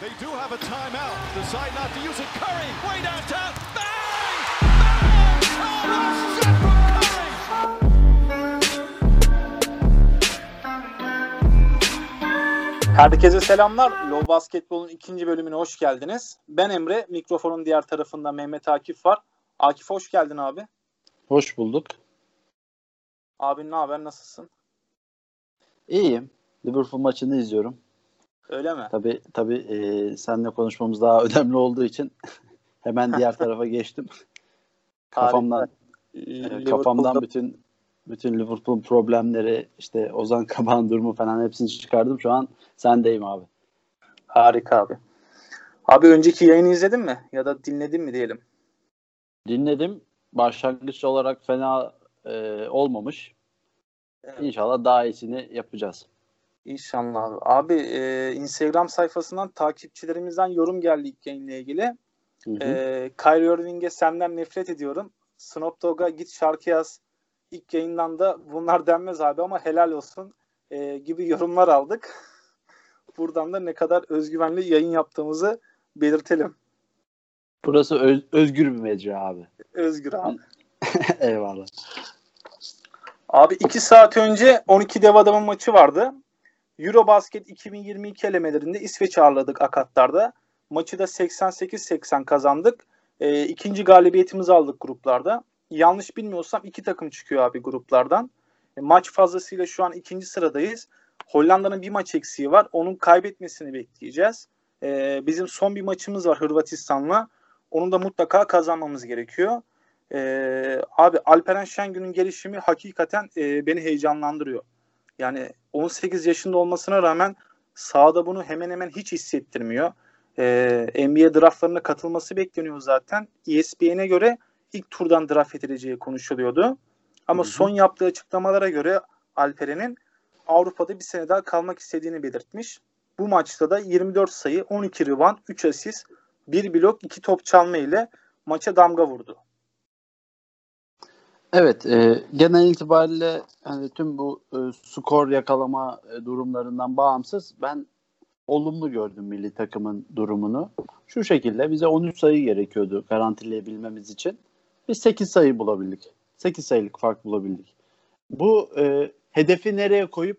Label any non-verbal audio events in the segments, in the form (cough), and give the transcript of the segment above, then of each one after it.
They do have a timeout. Decide not to use it. Curry, way downtown. Bang! Bang! Oh, what a shot from Curry! Herkese selamlar. Low Basketbol'un ikinci bölümüne hoş geldiniz. Ben Emre, mikrofonun diğer tarafında Mehmet Akif var. Akif hoş geldin abi. Hoş bulduk. Abin ne haber, nasılsın? İyiyim. Liverpool maçını izliyorum. Öyle mi? Tabii tabii e, seninle konuşmamız daha (laughs) önemli olduğu için (laughs) hemen diğer (laughs) tarafa geçtim. kafamdan e, kafamdan bütün bütün Liverpool problemleri işte Ozan Kabak'ın durumu falan hepsini çıkardım. Şu an sendeyim abi. Harika abi. Abi önceki yayını izledin mi? Ya da dinledin mi diyelim? Dinledim. Başlangıç olarak fena e, olmamış. Evet. İnşallah daha iyisini yapacağız. İnşallah abi. Abi e, Instagram sayfasından takipçilerimizden yorum geldi ilk yayınla ilgili. Hı hı. E, Kyrie Irving'e senden nefret ediyorum. Snoop Dogg'a git şarkı yaz. İlk yayından da bunlar denmez abi ama helal olsun e, gibi yorumlar aldık. (laughs) Buradan da ne kadar özgüvenli yayın yaptığımızı belirtelim. Burası öz, özgür bir mecra abi. Özgür abi. (laughs) Eyvallah. Abi iki saat önce 12 dev adamın maçı vardı. Eurobasket 2022 elemelerinde İsveç ağırladık Akatlar'da. Maçı da 88-80 kazandık. E, ikinci galibiyetimizi aldık gruplarda. Yanlış bilmiyorsam iki takım çıkıyor abi gruplardan. E, maç fazlasıyla şu an ikinci sıradayız. Hollanda'nın bir maç eksiği var. Onun kaybetmesini bekleyeceğiz. E, bizim son bir maçımız var Hırvatistan'la. Onu da mutlaka kazanmamız gerekiyor. E, abi Alperen Şengün'ün gelişimi hakikaten e, beni heyecanlandırıyor. Yani 18 yaşında olmasına rağmen sahada bunu hemen hemen hiç hissettirmiyor. Ee, NBA draftlarına katılması bekleniyor zaten. ESPN'e göre ilk turdan draft edileceği konuşuluyordu. Ama hı hı. son yaptığı açıklamalara göre Alperen'in Avrupa'da bir sene daha kalmak istediğini belirtmiş. Bu maçta da 24 sayı, 12 rebound, 3 asist, 1 blok, 2 top çalma ile maça damga vurdu. Evet, e, genel itibariyle hani tüm bu e, skor yakalama e, durumlarından bağımsız ben olumlu gördüm milli takımın durumunu. Şu şekilde bize 13 sayı gerekiyordu garantileyebilmemiz için. Biz 8 sayı bulabildik. 8 sayılık fark bulabildik. Bu e, hedefi nereye koyup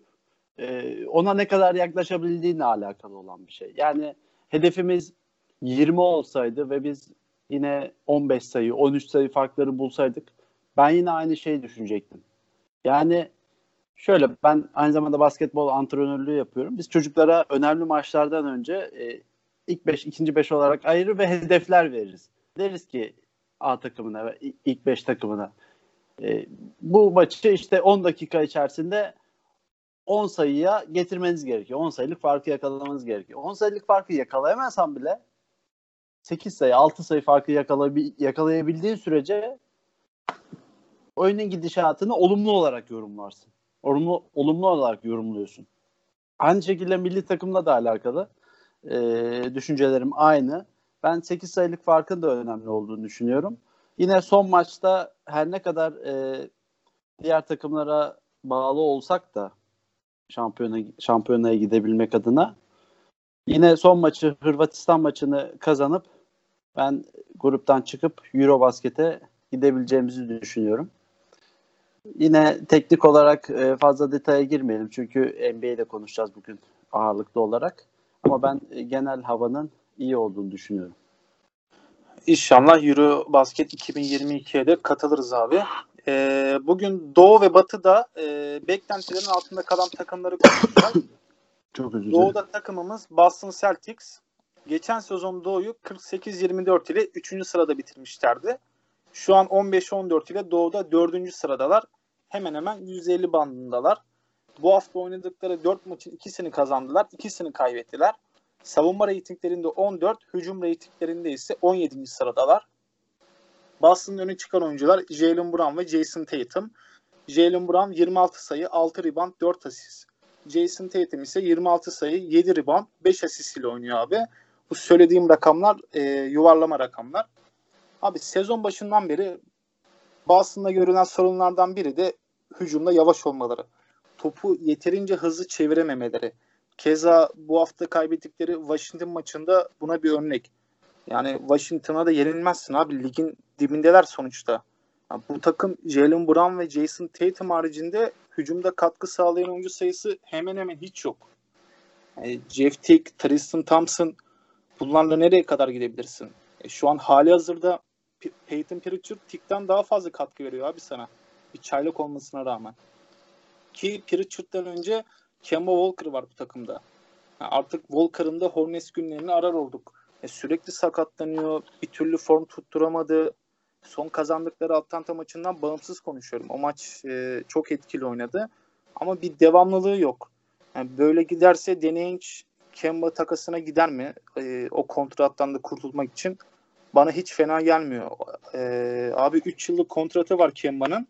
e, ona ne kadar yaklaşabildiğine alakalı olan bir şey. Yani hedefimiz 20 olsaydı ve biz yine 15 sayı, 13 sayı farkları bulsaydık ben yine aynı şeyi düşünecektim. Yani şöyle ben aynı zamanda basketbol antrenörlüğü yapıyorum. Biz çocuklara önemli maçlardan önce e, ilk 5, ikinci 5 olarak ayırır ve hedefler veririz. Deriz ki A takımına ve ilk 5 takımına e, bu maçı işte 10 dakika içerisinde 10 sayıya getirmeniz gerekiyor. 10 sayılık farkı yakalamanız gerekiyor. 10 sayılık farkı yakalayamazsan bile 8 sayı, 6 sayı farkı yakalayabildiğin sürece oyunun gidişatını olumlu olarak yorumlarsın. Olumlu, olumlu olarak yorumluyorsun. Aynı şekilde milli takımla da alakalı e, düşüncelerim aynı. Ben 8 sayılık farkın da önemli olduğunu düşünüyorum. Yine son maçta her ne kadar e, diğer takımlara bağlı olsak da şampiyona şampiyonaya gidebilmek adına yine son maçı Hırvatistan maçını kazanıp ben gruptan çıkıp Eurobasket'e gidebileceğimizi düşünüyorum. Yine teknik olarak e, fazla detaya girmeyelim çünkü NBA'de konuşacağız bugün ağırlıklı olarak. Ama ben e, genel havanın iyi olduğunu düşünüyorum. İnşallah Euro Basket 2022'ye de katılırız abi. Ee, bugün Doğu ve Batı'da e, beklentilerin altında kalan takımları konuşacağız. (coughs) Çok özür Doğu'da takımımız Boston Celtics. Geçen sezon Doğu'yu 48-24 ile 3. sırada bitirmişlerdi. Şu an 15-14 ile Doğu'da 4. sıradalar. Hemen hemen 150 bandındalar. Bu hafta oynadıkları 4 maçın ikisini kazandılar, ikisini kaybettiler. Savunma reytinglerinde 14, hücum reytinglerinde ise 17. sıradalar. Boston'ın öne çıkan oyuncular Jalen Brown ve Jason Tatum. Jalen Brown 26 sayı, 6 rebound, 4 asist. Jason Tatum ise 26 sayı, 7 rebound, 5 asist ile oynuyor abi. Bu söylediğim rakamlar e, yuvarlama rakamlar. Abi sezon başından beri Boston'da görülen sorunlardan biri de hücumda yavaş olmaları. Topu yeterince hızlı çevirememeleri. Keza bu hafta kaybettikleri Washington maçında buna bir örnek. Yani Washington'a da yenilmezsin abi. Ligin dibindeler sonuçta. Yani bu takım Jalen Brown ve Jason Tatum haricinde hücumda katkı sağlayan oyuncu sayısı hemen hemen hiç yok. Yani Jeff Tick, Tristan Thompson bunlarla nereye kadar gidebilirsin? E, şu an hali hazırda P- Peyton Pritchard Tick'ten daha fazla katkı veriyor abi sana. Bir çaylak olmasına rağmen. Ki Pritchard'dan önce Kemba Walker var bu takımda. Yani artık Walker'ın da Hornets günlerini arar olduk. E, sürekli sakatlanıyor. Bir türlü form tutturamadı. Son kazandıkları Atlanta maçından bağımsız konuşuyorum. O maç e, çok etkili oynadı. Ama bir devamlılığı yok. Yani böyle giderse Danny Kemba takasına gider mi? E, o kontrattan da kurtulmak için bana hiç fena gelmiyor. E, abi 3 yıllık kontratı var Kemba'nın.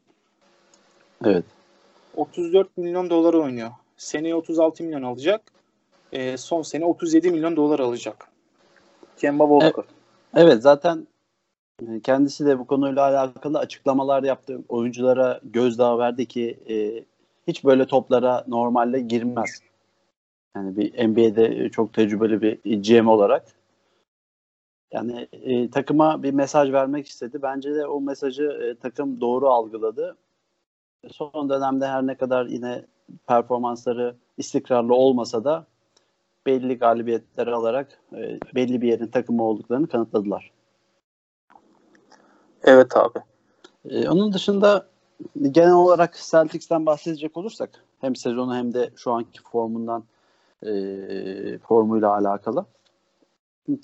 Evet. 34 milyon dolar oynuyor. Seneye 36 milyon alacak. E, son sene 37 milyon dolar alacak. Kemba Walker. Evet zaten e, kendisi de bu konuyla alakalı açıklamalar yaptı. Oyunculara gözdağı verdi ki e, hiç böyle toplara normalde girmez. Yani bir NBA'de çok tecrübeli bir GM olarak. Yani e, takıma bir mesaj vermek istedi. Bence de o mesajı e, takım doğru algıladı. Son dönemde her ne kadar yine performansları istikrarlı olmasa da belli galibiyetler alarak e, belli bir yerin takımı olduklarını kanıtladılar. Evet abi. E, onun dışında genel olarak Celtics'ten bahsedecek olursak hem sezonu hem de şu anki formundan e, formuyla alakalı.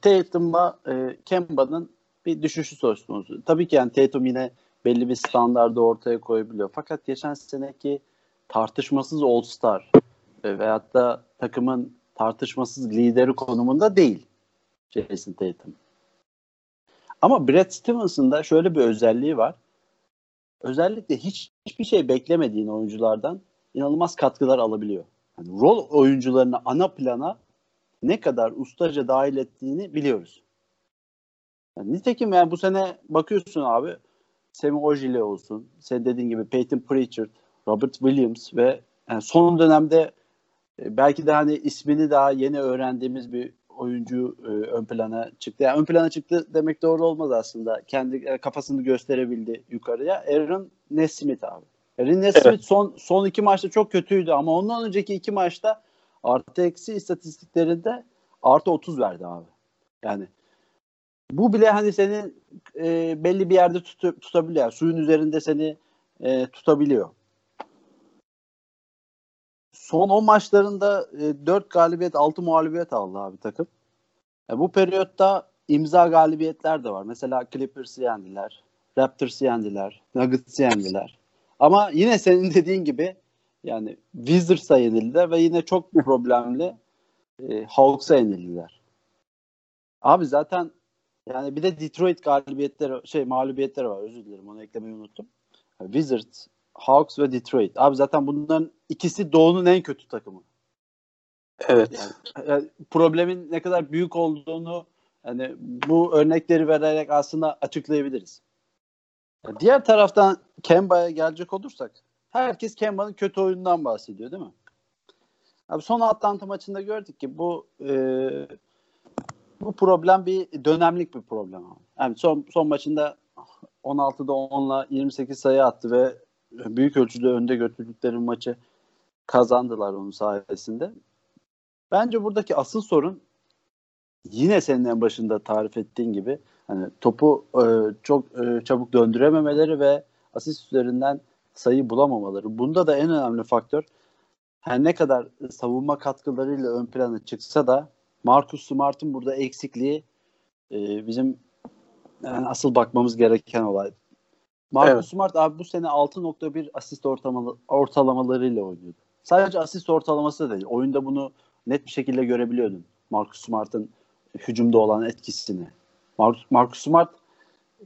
Tatum'la e, Kemba'nın bir düşüşü söz konusu. Tabii ki yani Tatum yine belli bir standardı ortaya koyabiliyor. Fakat geçen seneki tartışmasız All-Star e, veyahut da takımın tartışmasız lideri konumunda değil Jason Tatum. Ama Brad Stevens'ın da şöyle bir özelliği var. Özellikle hiç hiçbir şey beklemediğin oyunculardan inanılmaz katkılar alabiliyor. Yani rol oyuncularını ana plana ne kadar ustaca dahil ettiğini biliyoruz. Yani nitekim yani bu sene bakıyorsun abi Semi Ojile olsun, sen dediğin gibi Peyton Pritchard, Robert Williams ve yani son dönemde e, belki de hani ismini daha yeni öğrendiğimiz bir oyuncu e, ön plana çıktı. Yani ön plana çıktı demek doğru olmaz aslında. Kendi e, kafasını gösterebildi yukarıya. Aaron Nesmith abi. Aaron Nesmith evet. son son iki maçta çok kötüydü ama ondan önceki iki maçta artı eksi istatistiklerinde artı 30 verdi abi. Yani bu bile hani seni e, belli bir yerde tut, tutabiliyor. Suyun üzerinde seni e, tutabiliyor. Son 10 maçlarında e, 4 galibiyet 6 mağlubiyet aldı abi takım. E, bu periyotta imza galibiyetler de var. Mesela Clippers'ı yendiler. Raptors'ı yendiler. Nuggets'ı yendiler. Ama yine senin (laughs) dediğin gibi yani Wizards'a yenildiler ve yine çok problemli e, Hawks'a yenildiler. Abi zaten yani bir de Detroit galibiyetleri şey mağlubiyetleri var. Özür dilerim onu eklemeyi unuttum. Wizards, Hawks ve Detroit. Abi zaten bunların ikisi Doğu'nun en kötü takımı. Evet. Yani, yani problemin ne kadar büyük olduğunu yani bu örnekleri vererek aslında açıklayabiliriz. Diğer taraftan Kemba'ya gelecek olursak herkes Kemba'nın kötü oyunundan bahsediyor değil mi? Abi son Atlanta maçında gördük ki bu e, bu problem bir dönemlik bir problem. Yani son son maçında 16'da 10'la 28 sayı attı ve büyük ölçüde önde götürdükleri maçı kazandılar onun sayesinde. Bence buradaki asıl sorun yine senin en başında tarif ettiğin gibi hani topu e, çok e, çabuk döndürememeleri ve asist üzerinden sayı bulamamaları. Bunda da en önemli faktör her ne kadar savunma katkılarıyla ön plana çıksa da Marcus Smart'ın burada eksikliği e, bizim yani asıl bakmamız gereken olay. Marcus evet. Smart abi bu sene 6.1 asist ortalama, ortalamalarıyla oynuyordu. Sadece asist ortalaması da değil. Oyunda bunu net bir şekilde görebiliyordun. Marcus Smart'ın hücumda olan etkisini. Marcus, Marcus Smart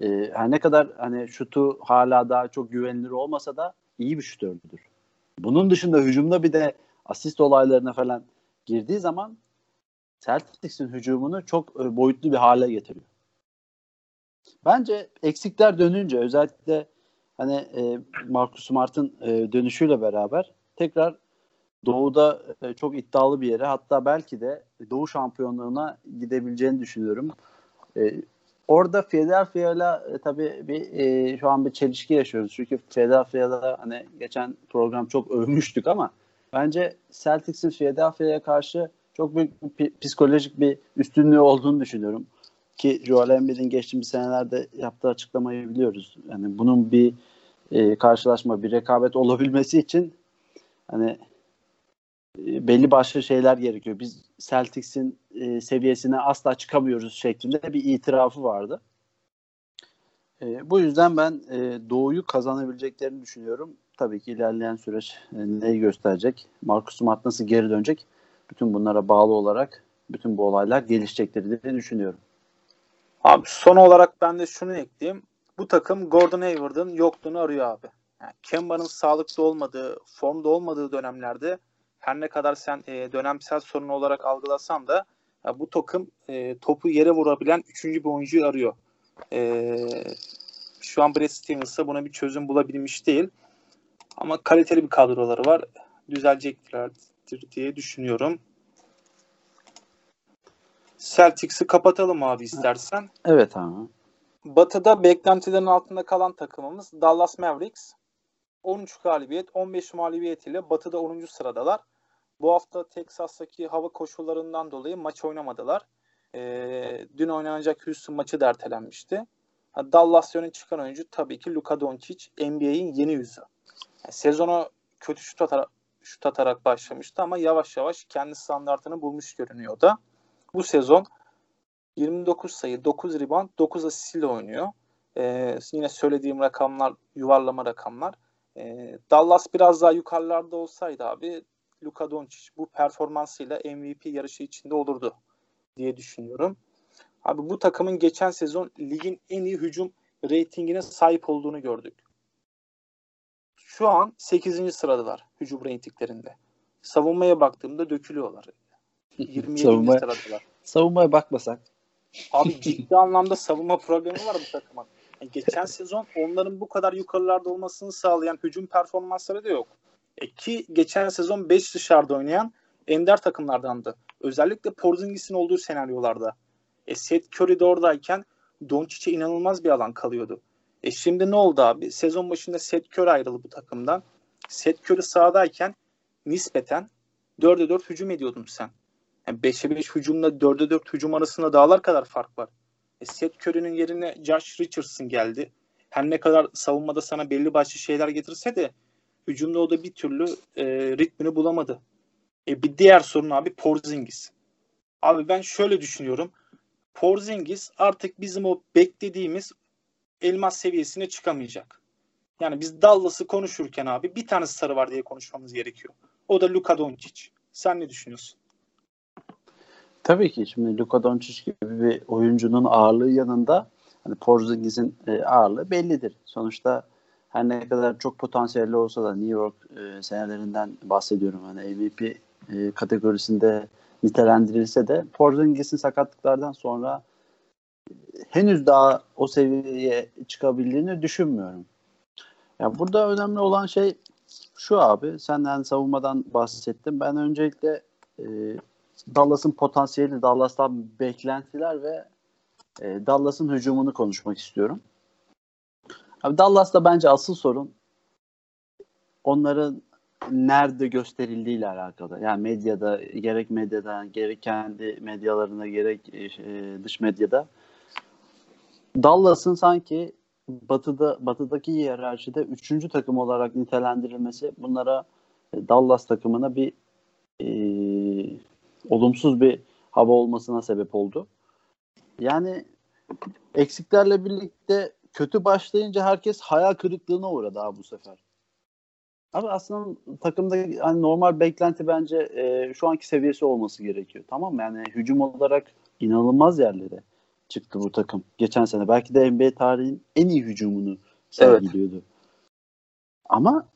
e, her ne kadar hani şutu hala daha çok güvenilir olmasa da iyi bir şutördür. Bunun dışında hücumda bir de asist olaylarına falan girdiği zaman Celtics'in hücumunu çok e, boyutlu bir hale getiriyor. Bence eksikler dönünce özellikle hani e, Marcus Smart'ın e, dönüşüyle beraber tekrar Doğu'da e, çok iddialı bir yere hatta belki de Doğu şampiyonluğuna gidebileceğini düşünüyorum. E, orada Philadelphia'yla e, tabii bir e, şu an bir çelişki yaşıyoruz. Çünkü Philadelphia'da hani geçen program çok övmüştük ama bence Celtics'in Philadelphia'ya karşı çok büyük bir psikolojik bir üstünlüğü olduğunu düşünüyorum. Ki Joel Embiid'in geçtiğimiz senelerde yaptığı açıklamayı biliyoruz. Yani bunun bir e, karşılaşma, bir rekabet olabilmesi için hani belli başlı şeyler gerekiyor. Biz Celtics'in e, seviyesine asla çıkamıyoruz şeklinde bir itirafı vardı. E, bu yüzden ben e, Doğu'yu kazanabileceklerini düşünüyorum. Tabii ki ilerleyen süreç e, neyi gösterecek? Marcus Smart nasıl geri dönecek? Bütün bunlara bağlı olarak bütün bu olaylar gelişecektir diye düşünüyorum. Abi son olarak ben de şunu ekleyeyim. Bu takım Gordon Hayward'ın yokluğunu arıyor abi. Yani Kemba'nın sağlıklı olmadığı, formda olmadığı dönemlerde her ne kadar sen e, dönemsel sorun olarak algılasan da ya bu takım e, topu yere vurabilen üçüncü bir oyuncuyu arıyor. E, şu an Brad Stevens'a buna bir çözüm bulabilmiş değil. Ama kaliteli bir kadroları var. Düzeleceklerdir diye düşünüyorum. Celtics'i kapatalım abi istersen. Evet abi. Batı'da beklentilerin altında kalan takımımız Dallas Mavericks. 13 galibiyet, 15 mağlubiyet ile Batı'da 10. sıradalar. Bu hafta Texas'taki hava koşullarından dolayı maç oynamadılar. Ee, dün oynanacak Houston maçı da ertelenmişti. Dallas yöne çıkan oyuncu tabii ki Luka Doncic, NBA'in yeni yüzü. Yani sezonu kötü şut, atar şut atarak başlamıştı ama yavaş yavaş kendi standartını bulmuş görünüyor da. Bu sezon 29 sayı, 9 rebound, 9 asist ile oynuyor. Ee, yine söylediğim rakamlar yuvarlama rakamlar. Ee, Dallas biraz daha yukarılarda olsaydı abi Luka Doncic bu performansıyla MVP yarışı içinde olurdu diye düşünüyorum. Abi bu takımın geçen sezon ligin en iyi hücum reytingine sahip olduğunu gördük. Şu an 8. sıradalar hücum reytinglerinde. Savunmaya baktığımda dökülüyorlar. 27. Savunma- sıradalar. Savunmaya bakmasak. Abi ciddi (laughs) anlamda savunma problemi var bu takımın. Yani geçen sezon onların bu kadar yukarılarda olmasını sağlayan hücum performansları da yok. E ki geçen sezon 5 dışarıda oynayan ender takımlardandı. Özellikle Porzingis'in olduğu senaryolarda. E Seth Curry de oradayken Doncic'e inanılmaz bir alan kalıyordu. E şimdi ne oldu abi? Sezon başında Seth Curry ayrıldı bu takımdan. Seth Curry sahadayken nispeten 4'e 4 hücum ediyordun sen. Yani 5'e 5 hücumla 4'e 4 hücum arasında dağlar kadar fark var. E Seth Curry'nin yerine Josh Richardson geldi. Her ne kadar savunmada sana belli başlı şeyler getirse de hücumda o da bir türlü e, ritmini bulamadı. E, bir diğer sorun abi Porzingis. Abi ben şöyle düşünüyorum. Porzingis artık bizim o beklediğimiz elmas seviyesine çıkamayacak. Yani biz Dallas'ı konuşurken abi bir tane sarı var diye konuşmamız gerekiyor. O da Luka Doncic. Sen ne düşünüyorsun? Tabii ki şimdi Luka Doncic gibi bir oyuncunun ağırlığı yanında hani Porzingis'in e, ağırlığı bellidir. Sonuçta her ne kadar çok potansiyelli olsa da New York e, senelerinden bahsediyorum. Hani MVP e, kategorisinde nitelendirilse de Porzingis'in sakatlıklardan sonra e, henüz daha o seviyeye çıkabildiğini düşünmüyorum. Ya burada önemli olan şey şu abi. Senden savunmadan bahsettim. Ben öncelikle e, Dallas'ın potansiyeli, Dallas'tan beklentiler ve e, Dallas'ın hücumunu konuşmak istiyorum. Abi Dallas'ta bence asıl sorun onların nerede gösterildiğiyle alakalı. Yani medyada, gerek medyada, gerek kendi medyalarında, gerek e, dış medyada Dallas'ın sanki batıda batıdaki hiyerarşide üçüncü takım olarak nitelendirilmesi bunlara e, Dallas takımına bir e, olumsuz bir hava olmasına sebep oldu. Yani eksiklerle birlikte kötü başlayınca herkes hayal kırıklığına uğradı abi bu sefer. Abi aslında takımda hani normal beklenti bence e, şu anki seviyesi olması gerekiyor. Tamam mı? Yani hücum olarak inanılmaz yerlere çıktı bu takım. Geçen sene belki de NBA tarihinin en iyi hücumunu sergiliyordu. Evet. Ama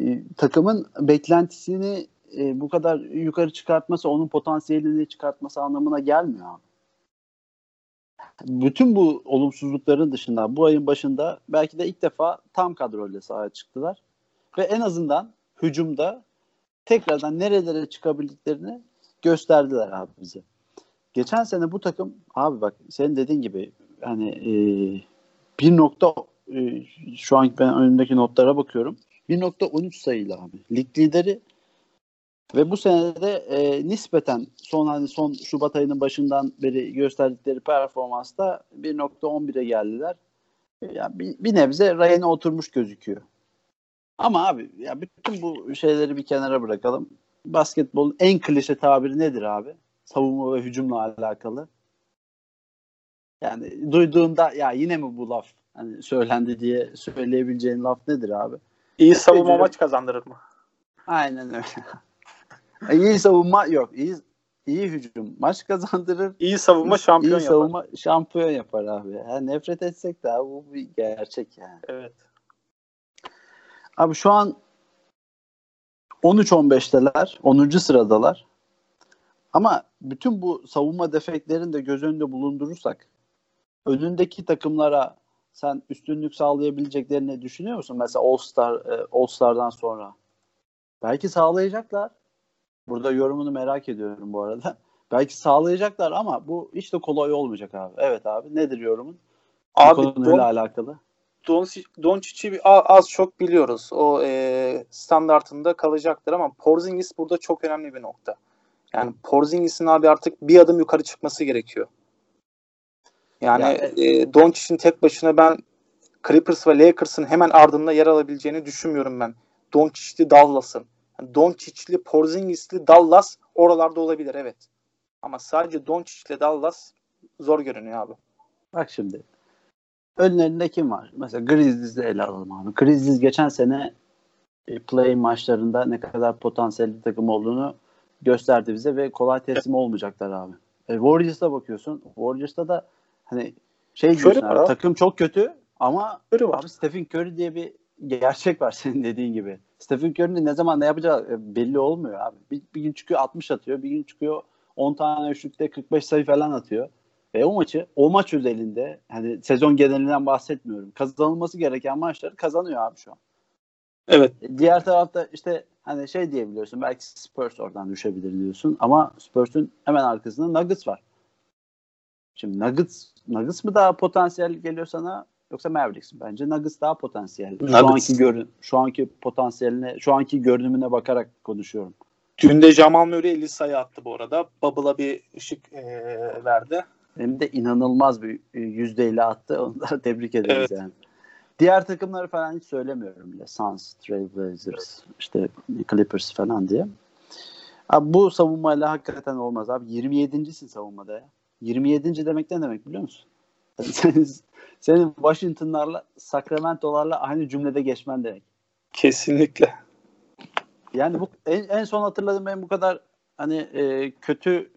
e, takımın beklentisini e, bu kadar yukarı çıkartması onun potansiyelini çıkartması anlamına gelmiyor abi. Bütün bu olumsuzlukların dışında bu ayın başında belki de ilk defa tam kadroyla sahaya çıktılar. Ve en azından hücumda tekrardan nerelere çıkabildiklerini gösterdiler abi bize. Geçen sene bu takım abi bak senin dediğin gibi hani e, bir nokta e, şu an ben önümdeki notlara bakıyorum. 1.13 sayılı abi. Lig lideri ve bu senede e, nispeten son hani son Şubat ayının başından beri gösterdikleri performansta 1.11'e geldiler. Yani bir, bir nebze rayına oturmuş gözüküyor. Ama abi ya bütün bu şeyleri bir kenara bırakalım. Basketbolun en klişe tabiri nedir abi? Savunma ve hücumla alakalı. Yani duyduğunda ya yine mi bu laf hani söylendi diye söyleyebileceğin laf nedir abi? İyi savunma maç kazandırır mı? Aynen öyle. İyi savunma yok. İyi iyi hücum maç kazandırır. İyi savunma şampiyon iyi yapar. savunma şampiyon yapar abi. Yani nefret etsek de abi bu bir gerçek yani. Evet. Abi şu an 13-15'teler. 10. sıradalar. Ama bütün bu savunma defeklerini de göz önünde bulundurursak önündeki takımlara sen üstünlük sağlayabileceklerini düşünüyor musun? Mesela All Star e, All Star'dan sonra. Belki sağlayacaklar. Burada yorumunu merak ediyorum bu arada. (laughs) Belki sağlayacaklar ama bu hiç de kolay olmayacak abi. Evet abi. Nedir yorumun? Abi bu konuyla Don, alakalı. Doncic'i a- az çok biliyoruz. O e, standartında kalacaktır ama Porzingis burada çok önemli bir nokta. Yani Porzingis'in abi artık bir adım yukarı çıkması gerekiyor. Yani Yani- e, Doncic'in tek başına ben Clippers ve Lakers'ın hemen ardında yer alabileceğini düşünmüyorum ben. Doncic'li Dallas'ın. Yani Doncic'li Porzingis'li Dallas oralarda olabilir evet. Ama sadece Doncic'li Dallas zor görünüyor abi. Bak şimdi. Önlerinde kim var? Mesela Grizzlies'i ele alalım abi. Grizzlies geçen sene e, play maçlarında ne kadar potansiyelli takım olduğunu gösterdi bize ve kolay teslim olmayacaklar abi. E, Warriors'a bakıyorsun. Warriors'ta da hani şey Curry diyorsun abi. takım çok kötü ama Curry var. abi Stephen Curry diye bir gerçek var senin dediğin gibi. Stephen Curry'nin ne zaman ne yapacağı e, belli olmuyor abi. Bir, bir gün çıkıyor 60 atıyor, bir gün çıkıyor 10 tane üçlükte 45 sayı falan atıyor. Ve o maçı, o maç özelinde hani sezon genelinden bahsetmiyorum. Kazanılması gereken maçları kazanıyor abi şu an. Evet. E, Diğer tarafta işte hani şey diyebiliyorsun belki Spurs oradan düşebilir diyorsun ama Spurs'un hemen arkasında Nuggets var. Şimdi Nuggets Nuggets mı daha potansiyel geliyor sana yoksa Mavericks? Bence Nuggets daha potansiyel. Şu Nuggets. anki görün şu anki potansiyeline, şu anki görünümüne bakarak konuşuyorum. Dün de Jamal Murray 50 sayı attı bu arada. Bubble'a bir ışık eee, verdi. Hem de inanılmaz bir e, yüzdeyle attı. Onu da (laughs) tebrik ederiz Evet. yani. Diğer takımları falan hiç söylemiyorum bile. Suns, Trailblazers, işte Clippers falan diye. Abi bu savunmayla hakikaten olmaz abi. 27.sin savunmada ya. 27. demek ne demek biliyor musun? Senin, senin Washington'larla, Sacramento'larla aynı cümlede geçmen demek. Kesinlikle. Yani bu en, en son hatırladığım benim bu kadar hani e, kötü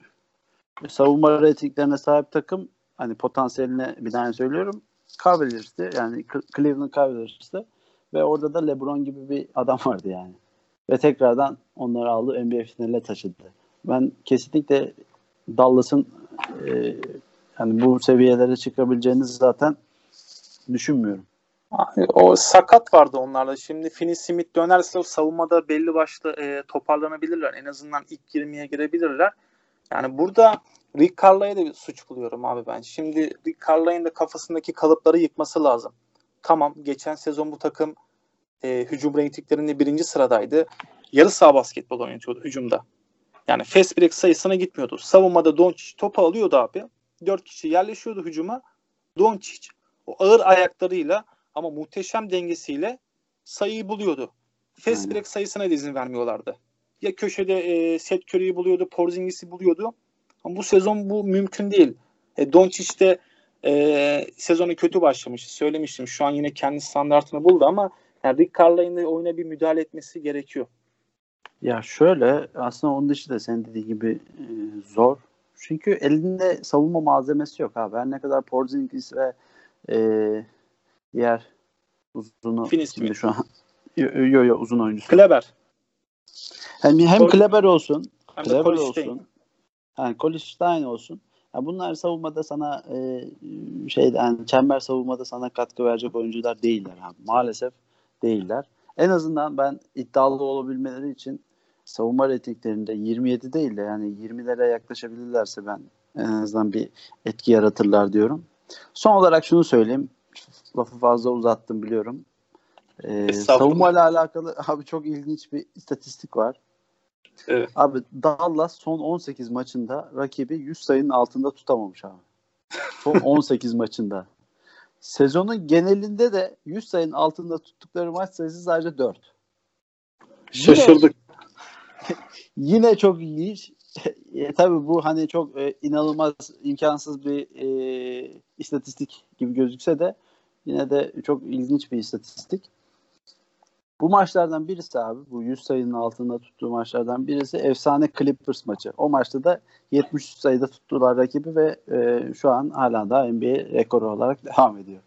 savunma ratinglerine sahip takım hani potansiyeline binaen söylüyorum. Cavaliers'ti. Yani Cl- Cleveland Cavaliers'ti. Ve orada da LeBron gibi bir adam vardı yani. Ve tekrardan onları aldı NBA finaline taşıdı. Ben kesinlikle Dallas'ın e, yani bu seviyelere çıkabileceğini zaten düşünmüyorum. O sakat vardı onlarda. Şimdi Finney Smith dönerse savunmada belli başlı e, toparlanabilirler. En azından ilk 20'ye girebilirler. Yani burada Rick Carlisle'a da bir suç buluyorum abi ben. Şimdi Rick Carlisle'ın da kafasındaki kalıpları yıkması lazım. Tamam geçen sezon bu takım e, hücum reytinglerinde birinci sıradaydı. Yarı saha basketbol oynatıyordu hücumda. Yani fast break sayısına gitmiyordu. Savunmada Doncic topu alıyordu abi. Dört kişi yerleşiyordu hücuma. Doncic o ağır ayaklarıyla ama muhteşem dengesiyle sayıyı buluyordu. Fast Aynen. break sayısına da izin vermiyorlardı. Ya köşede e, Seth Curry'i buluyordu, Porzingis'i buluyordu. Ama bu sezon bu mümkün değil. E, Doncic de e, sezonu kötü başlamış. Söylemiştim. Şu an yine kendi standartını buldu ama yani Rick Carlisle'ın da oyuna bir müdahale etmesi gerekiyor. Ya şöyle aslında onun dışı da senin dediğin gibi e, zor. Çünkü elinde savunma malzemesi yok abi. Her ne kadar Porzingis ve e, diğer uzunu Finney şimdi Smith. şu an (laughs) yo yo, yo, uzun oyuncusu. Kleber. Hem, hem Col- Kleber olsun, Hem Kleber olsun. Yani Colin Stein olsun. Ya bunlar savunmada sana e, şeyden yani çember savunmada sana katkı verecek oyuncular değiller abi. Maalesef değiller. En azından ben iddialı olabilmeleri için savunma reytinglerinde 27 değil de yani 20'lere yaklaşabilirlerse ben en azından bir etki yaratırlar diyorum. Son olarak şunu söyleyeyim. Lafı fazla uzattım biliyorum. Ee, savunmayla alakalı (laughs) abi çok ilginç bir istatistik var. Evet. Abi Dallas son 18 maçında rakibi 100 sayının altında tutamamış abi. Son (laughs) 18 maçında. Sezonun genelinde de 100 sayının altında tuttukları maç sayısı sadece 4. Şaşırdık. (laughs) Yine, çok ilginç. (laughs) e, tabii bu hani çok e, inanılmaz imkansız bir e, istatistik gibi gözükse de yine de çok ilginç bir istatistik. Bu maçlardan birisi abi bu 100 sayının altında tuttuğu maçlardan birisi efsane Clippers maçı. O maçta da 73 sayıda tuttular rakibi ve e, şu an hala da NBA rekoru olarak devam ediyor.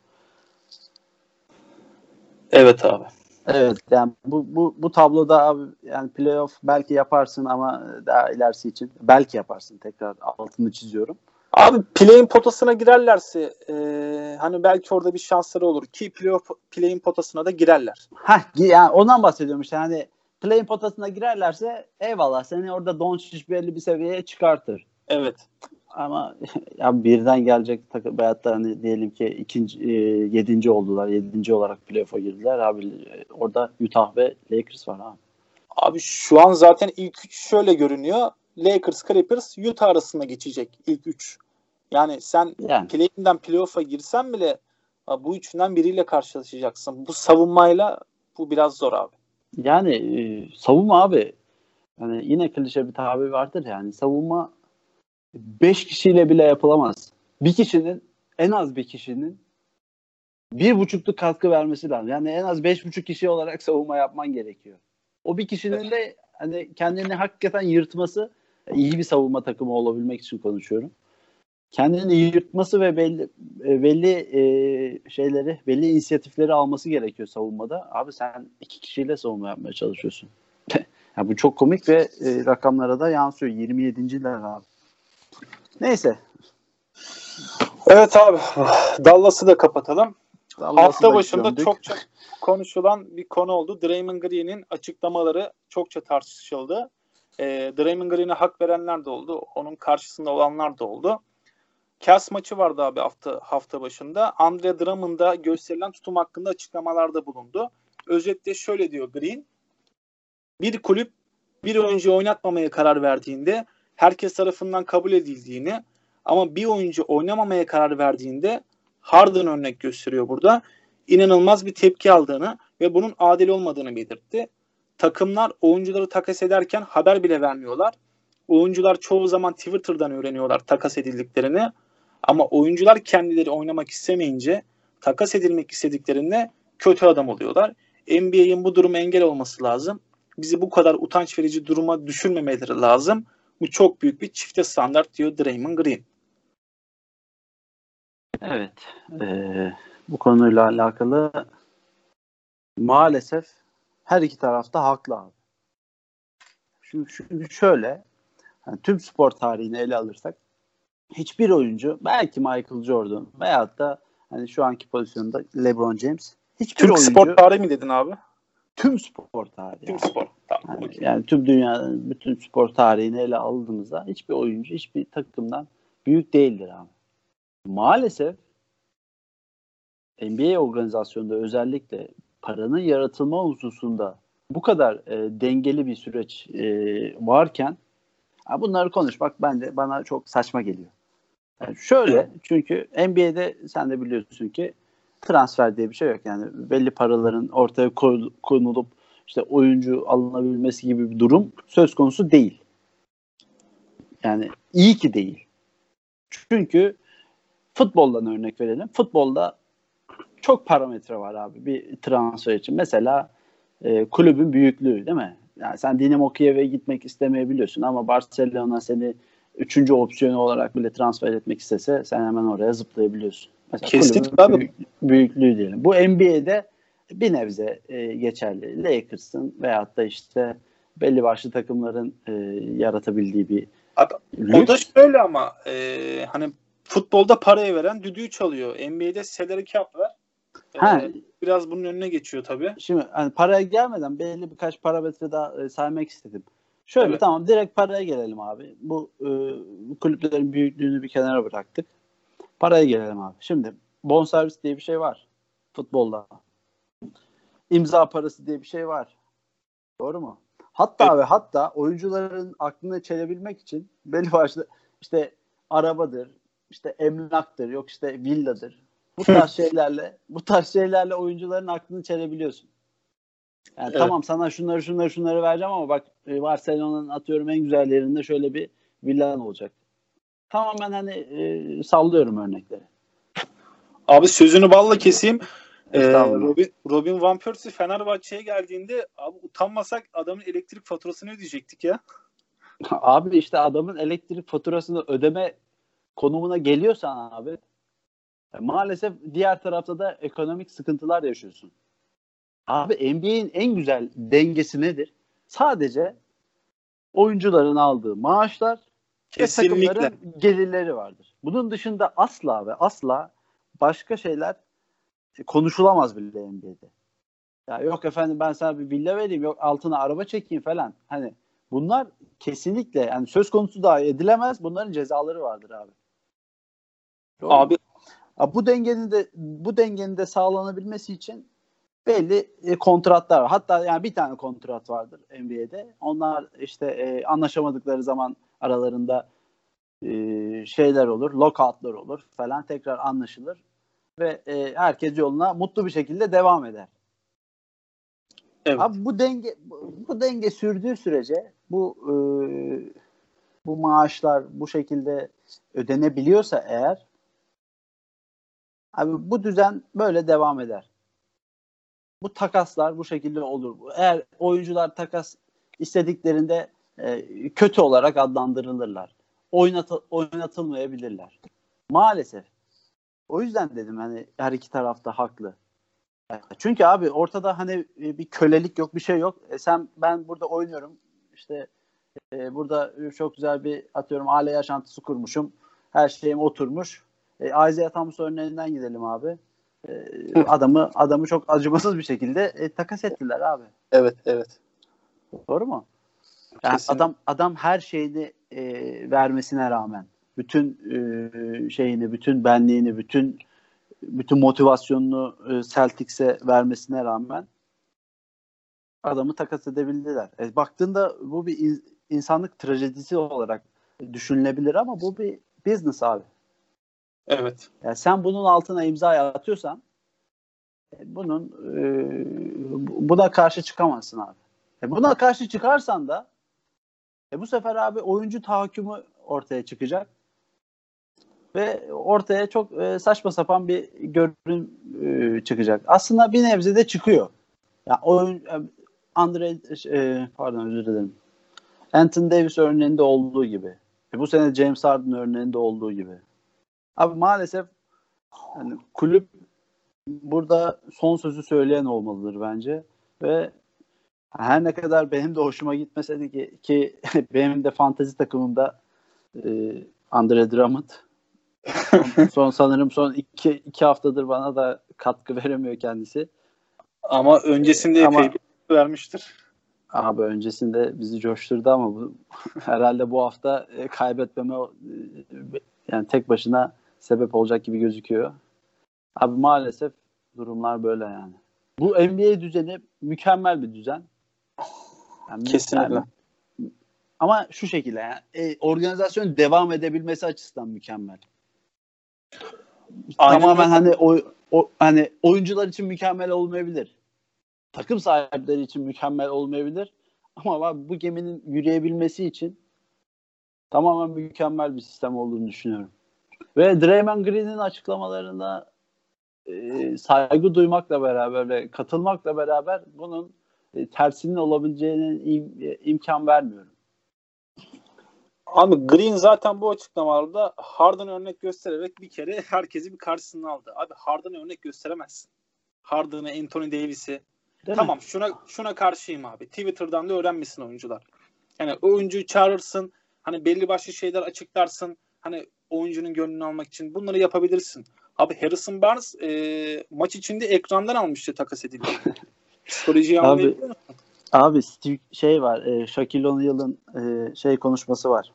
Evet abi. Evet yani bu, bu, bu tabloda abi yani playoff belki yaparsın ama daha ilerisi için belki yaparsın tekrar altını çiziyorum. Abi play'in potasına girerlerse e, hani belki orada bir şansları olur ki playoff play'in potasına da girerler. Heh, yani ondan bahsediyorum işte hani play'in potasına girerlerse eyvallah seni orada Doncic belli bir seviyeye çıkartır. Evet. Ama (laughs) ya birden gelecek takım veyahut da hani diyelim ki ikinci e, yedinci oldular. Yedinci olarak playoff'a girdiler. Abi e, orada Utah ve Lakers var abi. Abi şu an zaten ilk üç şöyle görünüyor. Lakers, Clippers, Utah arasında geçecek ilk üç. Yani sen Yani. play'inden playoff'a girsen bile bu üçünden biriyle karşılaşacaksın. Bu savunmayla bu biraz zor abi. Yani e, savunma abi yani yine klişe bir tabir vardır yani savunma 5 kişiyle bile yapılamaz. Bir kişinin en az bir kişinin bir buçukluk katkı vermesi lazım. Yani en az beş buçuk kişi olarak savunma yapman gerekiyor. O bir kişinin de hani kendini hakikaten yırtması iyi bir savunma takımı olabilmek için konuşuyorum. Kendini yırtması ve belli e, belli e, şeyleri, belli inisiyatifleri alması gerekiyor savunmada. Abi sen iki kişiyle savunma yapmaya çalışıyorsun. (laughs) ya bu çok komik ve e, rakamlara da yansıyor. 27.ler abi. Neyse. Evet abi. Dallas'ı da kapatalım. Dallas'ı Hafta da başında gömdük. çokça konuşulan bir konu oldu. Draymond Green'in açıklamaları çokça tartışıldı. E, Draymond Green'e hak verenler de oldu. Onun karşısında olanlar da oldu. Cavs maçı vardı abi hafta hafta başında. Andre Drummond'a gösterilen tutum hakkında açıklamalarda bulundu. Özetle şöyle diyor Green. Bir kulüp bir oyuncu oynatmamaya karar verdiğinde herkes tarafından kabul edildiğini ama bir oyuncu oynamamaya karar verdiğinde Harden örnek gösteriyor burada. İnanılmaz bir tepki aldığını ve bunun adil olmadığını belirtti. Takımlar oyuncuları takas ederken haber bile vermiyorlar. Oyuncular çoğu zaman Twitter'dan öğreniyorlar takas edildiklerini. Ama oyuncular kendileri oynamak istemeyince takas edilmek istediklerinde kötü adam oluyorlar. NBA'in bu duruma engel olması lazım. Bizi bu kadar utanç verici duruma düşürmemeleri lazım. Bu çok büyük bir çifte standart diyor Draymond Green. Evet. eee, bu konuyla alakalı maalesef her iki tarafta haklı abi. Çünkü, çünkü şöyle hani tüm spor tarihini ele alırsak hiçbir oyuncu belki Michael Jordan veyahut da hani şu anki pozisyonda LeBron James hiçbir Türk oyuncu spor tarihi mi dedin abi? Tüm spor tarihi. Tüm yani. spor. Tamam. Yani, okey. yani tüm dünyanın bütün spor tarihini ele aldığımızda hiçbir oyuncu hiçbir takımdan büyük değildir abi. Maalesef NBA organizasyonunda özellikle paranın yaratılma hususunda bu kadar e, dengeli bir süreç e, varken bunları konuşmak bence bana çok saçma geliyor. Yani şöyle çünkü NBA'de sen de biliyorsun ki transfer diye bir şey yok. Yani belli paraların ortaya konulup işte oyuncu alınabilmesi gibi bir durum söz konusu değil. Yani iyi ki değil. Çünkü futboldan örnek verelim. Futbolda çok parametre var abi bir transfer için. Mesela e, kulübün büyüklüğü değil mi? Yani sen Dinamo Kiev'e gitmek istemeyebiliyorsun ama Barcelona seni üçüncü opsiyonu olarak bile transfer etmek istese sen hemen oraya zıplayabiliyorsun. Mesela Kesinlikle abi. büyük- büyüklüğü diyelim. Bu NBA'de bir nebze e, geçerli. Lakers'ın veyahut da işte belli başlı takımların e, yaratabildiği bir Abi, O da şöyle ama e, hani futbolda parayı veren düdüğü çalıyor. NBA'de salary cap var. E, Ha, biraz bunun önüne geçiyor tabii. Şimdi hani paraya gelmeden belli birkaç parametre daha e, saymak istedim. Şöyle Evet. tamam direkt paraya gelelim abi. Bu e, kulüplerin büyüklüğünü bir kenara bıraktık. Paraya gelelim abi. Şimdi bonservis diye bir şey var futbolda. İmza parası diye bir şey var. Doğru mu? Hatta ve hatta oyuncuların aklını çelebilmek için belli başlı işte arabadır, işte emlaktır, yok işte villadır. Bu tarz şeylerle bu tarz şeylerle oyuncuların aklını çelebiliyorsun. Yani Evet. tamam sana şunları şunları şunları vereceğim ama bak e, Barcelona'nın atıyorum en güzel yerinde şöyle bir villan olacak. Tamamen hani e, sallıyorum örnekleri. Abi sözünü balla keseyim. Ee. Robin, Robin Van Persie Fenerbahçe'ye geldiğinde abi utanmasak adamın elektrik faturasını ödeyecektik ya. (laughs) Abi işte adamın elektrik faturasını ödeme konumuna geliyorsan abi e, maalesef diğer tarafta da ekonomik sıkıntılar yaşıyorsun. Abi NBA'in en güzel dengesi nedir? Sadece oyuncuların aldığı maaşlar ve Kesinlikle. takımların gelirleri vardır. Bunun dışında asla ve asla başka şeyler konuşulamaz bile NBA'de. Ya yok efendim ben sana bir villa vereyim, yok altına araba çekeyim falan. Hani bunlar kesinlikle yani söz konusu dahi edilemez. Bunların cezaları vardır abi. Doğru? Abi Ha, bu dengenin de bu dengenin de sağlanabilmesi için belli e, kontratlar var. Hatta yani bir tane kontrat vardır NBA'de. Onlar işte e, anlaşamadıkları zaman aralarında e, şeyler olur, lockoutlar olur falan tekrar anlaşılır ve e, herkes yoluna mutlu bir şekilde devam eder. evet. Abi bu denge bu, bu denge sürdüğü sürece bu e, bu maaşlar bu şekilde ödenebiliyorsa eğer abi bu düzen böyle devam eder. Bu takaslar bu şekilde olur. Eğer oyuncular takas istediklerinde e, kötü olarak adlandırılırlar. Oynatı, oynatılmayabilirler. Maalesef. O yüzden dedim hani her iki tarafta haklı. Çünkü abi ortada hani bir kölelik yok, bir şey yok. E sen ben burada oynuyorum. İşte e, burada çok güzel bir atıyorum aile yaşantısı kurmuşum. Her şeyim oturmuş. E, Isaiah Thomas örneğinden gidelim abi. E, adamı adamı çok acımasız bir şekilde e, takas ettiler abi. Evet, evet. Doğru mu? Yani Kesinlikle. adam adam her şeyini e, vermesine rağmen bütün e, şeyini, bütün benliğini, bütün bütün motivasyonunu e, Celtics'e vermesine rağmen adamı takas edebildiler. E, baktığında bu bir in- insanlık trajedisi olarak düşünülebilir ama bu bir business abi. Evet. Yani sen bunun altına imza atıyorsan e, bunun e, bu- buna karşı çıkamazsın abi. E, buna karşı çıkarsan da e, bu sefer abi oyuncu tahakkümü ortaya çıkacak ve ortaya çok e, saçma sapan bir görün e, çıkacak. Aslında bir nebze de çıkıyor. Ya oyun e, Andre e, pardon özür dilerim. Anthony Davis örneğinde olduğu gibi. E, bu sene James Harden örneğinde olduğu gibi. Abi maalesef yani kulüp burada son sözü söyleyen olmalıdır bence ve her ne kadar benim de hoşuma gitmese de ki, ki (laughs) benim de fantezi takımımda e, Andre Drummond son, (laughs) son sanırım son iki, iki haftadır bana da katkı veremiyor kendisi. Ama öncesinde Ama- epey bir vermiştir. Abi öncesinde bizi coşturdu ama bu (laughs) herhalde bu hafta e, kaybetmeme e, yani tek başına sebep olacak gibi gözüküyor. Abi maalesef durumlar böyle yani. Bu NBA düzeni mükemmel bir düzen. Yani Kesinlikle. yani- ama şu şekilde yani e, organizasyon devam edebilmesi açısından mükemmel. Aynen Tamamen hani o, o hani oyuncular için mükemmel olmayabilir. Takım sahipleri için mükemmel olmayabilir. Ama ben bu geminin yürüyebilmesi için tamamen mükemmel bir sistem olduğunu düşünüyorum. Ve Draymond Green'in açıklamalarına e, saygı duymakla beraber ve katılmakla beraber bunun e, tersinin olabileceğine im- e, imkan vermiyorum. Abi Green zaten bu açıklamalarda Harden örnek göstererek bir kere herkesi bir karşısına aldı. Abi Harden'ı örnek gösteremezsin. Harden'ı, Anthony Davis'i. Değil mi? Tamam şuna şuna karşıyım abi. Twitter'dan da öğrenmişsin oyuncular. Yani oyuncuyu çağırırsın. Hani belli başlı şeyler açıklarsın. Hani oyuncunun gönlünü almak için bunları yapabilirsin. Abi Harrison Barnes e, maç içinde ekrandan almıştı takas edildi. (laughs) Psikolojiyi Abi, anlayabiliyor musun? Abi Steve şey var. E, Shaquille O'Neal'ın e, şey konuşması var.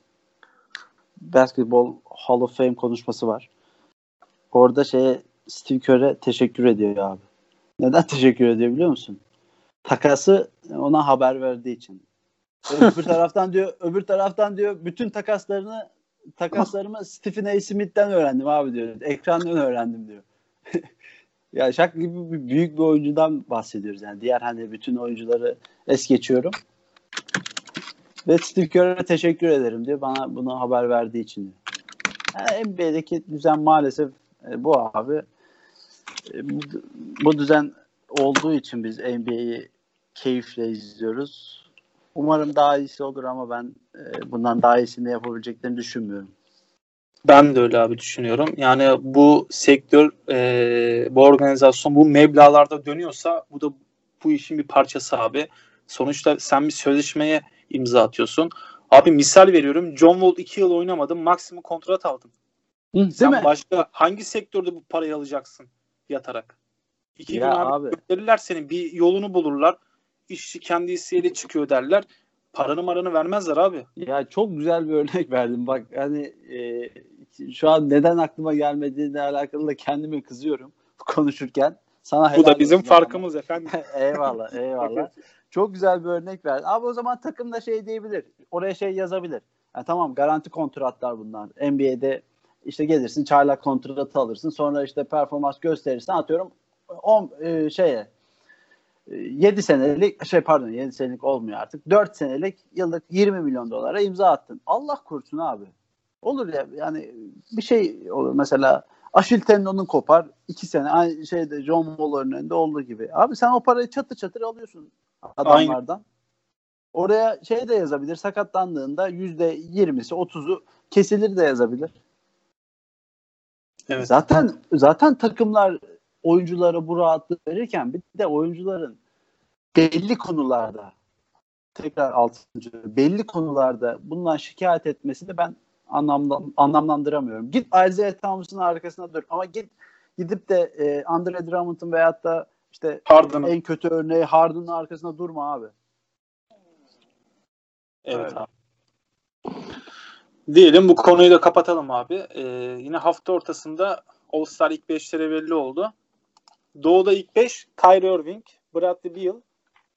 Basketball Hall of Fame konuşması var. Orada şeye Steve Kerr'e teşekkür ediyor abi. Neden teşekkür ediyor biliyor musun? Takası ona haber verdiği için. öbür (laughs) taraftan diyor, öbür taraftan diyor bütün takaslarını takaslarımı Stephen A. Smith'ten öğrendim abi diyor. Ekrandan öğrendim diyor. (laughs) ya Shaq gibi bir, büyük bir oyuncudan bahsediyoruz. Yani diğer hani bütün oyuncuları es geçiyorum. Ve Steve Kerr'e teşekkür ederim diyor. Bana bunu haber verdiği için. Yani NBA'deki düzen maalesef e, bu abi. E, bu, bu düzen olduğu için biz NBA'yi keyifle izliyoruz. Umarım daha iyisi olur ama ben e, bundan daha iyisini yapabileceklerini düşünmüyorum. Ben de öyle abi düşünüyorum. Yani bu sektör, e, bu organizasyon bu meblalarda dönüyorsa bu da bu işin bir parçası abi. Sonuçta sen bir sözleşmeye imza atıyorsun. Abi misal veriyorum. John Wall 2 yıl oynamadın. Maksimum kontrat aldın. Hı, değil sen mi? başka hangi sektörde bu parayı alacaksın yatarak? İki Ya gün abi, abi. gönderirler seni. Bir yolunu bulurlar. İşçi kendi isteğiyle çıkıyor derler. Paranı maranı vermezler abi. Ya çok güzel bir örnek verdim. Bak hani e, şu an neden aklıma gelmediğine alakalı da kendime kızıyorum (laughs) konuşurken. Sana Bu da bizim olsun ama. farkımız efendim. (laughs) eyvallah, eyvallah. Çok güzel bir örnek verdin. Abi o zaman takım da şey diyebilir. Oraya şey yazabilir. Yani tamam garanti kontratlar bunlar. NBA'de işte gelirsin çaylak kontratı alırsın. Sonra işte performans gösterirsin. Atıyorum 10 e, şeye 7 senelik şey pardon 7 senelik olmuyor artık. 4 senelik yıllık 20 milyon dolara imza attın. Allah korusun abi. Olur ya yani bir şey olur mesela Aşil tendonun kopar 2 sene aynı şeyde John Wall'ın önünde olduğu gibi. Abi sen o parayı çatır çatır alıyorsun adamlardan. Oraya şey de yazabilir sakatlandığında %20'si 30'u kesilir de yazabilir. Evet. Zaten zaten takımlar oyunculara bu rahatlığı verirken bir de oyuncuların belli konularda tekrar altıncı belli konularda bundan şikayet etmesi de ben anlamdan, anlamlandıramıyorum. Git Isaiah Thomas'ın arkasına dur ama git gidip de e, Andre Drummond'un veyahut da işte Harden'ın. en kötü örneği Harden'ın arkasına durma abi. Evet abi. Diyelim bu konuyu da kapatalım abi. Ee, yine hafta ortasında All-Star ilk 5'lere belli oldu. Doğu'da ilk 5 Kyrie Irving, Bradley Beal,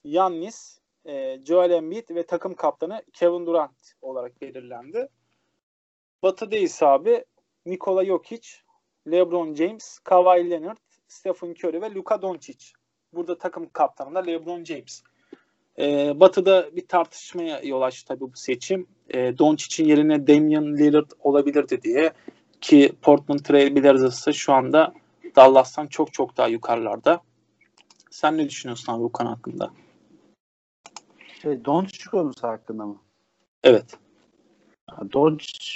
Yannis, e, Joel Embiid ve takım kaptanı Kevin Durant olarak belirlendi. Batı'da ise abi Nikola Jokic, LeBron James, Kawhi Leonard, Stephen Curry ve Luka Doncic. Burada takım kaptanı da LeBron James. Ee, Batı'da bir tartışmaya yol açtı tabii bu seçim. Ee, Doncic'in yerine Damian Lillard olabilirdi diye ki Portland Trail Blazers'ı şu anda Dallas'tan çok çok daha yukarılarda. Sen ne düşünüyorsun abi bu konu hakkında? Şey Doncic konusu hakkında mı? Evet. Doncic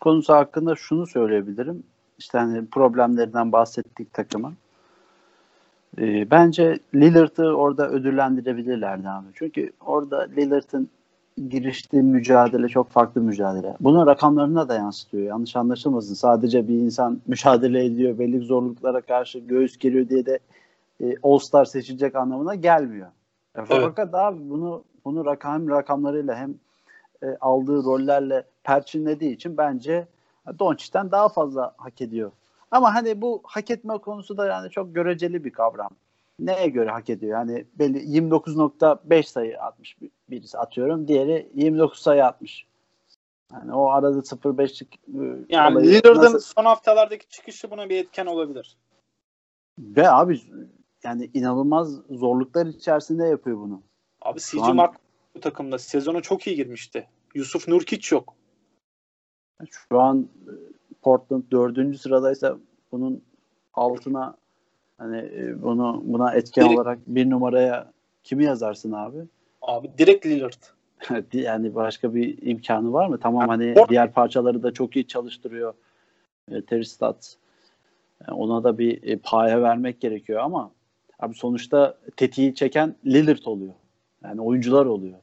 konusu hakkında şunu söyleyebilirim. İşte hani problemlerinden bahsettik takımın. Ee, bence Lillard'ı orada ödüllendirebilirlerdi abi. Çünkü orada Lillard'ın giriştiği mücadele çok farklı mücadele. Bunun rakamlarına da yansıtıyor. Yanlış anlaşılmasın. Sadece bir insan mücadele ediyor, belli zorluklara karşı göğüs geriyor diye de e, All-Star seçilecek anlamına gelmiyor. Evet. Fakat abi bunu bunu rakam rakamlarıyla hem e, aldığı rollerle perçinlediği için bence Doncic'ten daha fazla hak ediyor. Ama hani bu hak etme konusu da yani çok göreceli bir kavram. Neye göre hak ediyor? Yani belli 29.5 sayı atmış bir- birisi atıyorum. Diğeri 29 sayı atmış. Yani o arada 0.5'lik e, Yani olayı Lillard'ın nasıl- son haftalardaki çıkışı buna bir etken olabilir. ve abi yani inanılmaz zorluklar içerisinde yapıyor bunu. Abi CJ an- Mark bu takımda sezonu çok iyi girmişti. Yusuf Nurkic yok. Şu an e, Portland dördüncü sıradaysa bunun altına hani e, bunu buna etken Direkt- olarak bir numaraya kimi yazarsın abi? Abi direkt Lillard. (laughs) yani başka bir imkanı var mı? Tamam hani diğer parçaları da çok iyi çalıştırıyor. E, Terry Stotts. Yani ona da bir e, paya vermek gerekiyor ama abi sonuçta tetiği çeken Lillard oluyor. Yani oyuncular oluyor.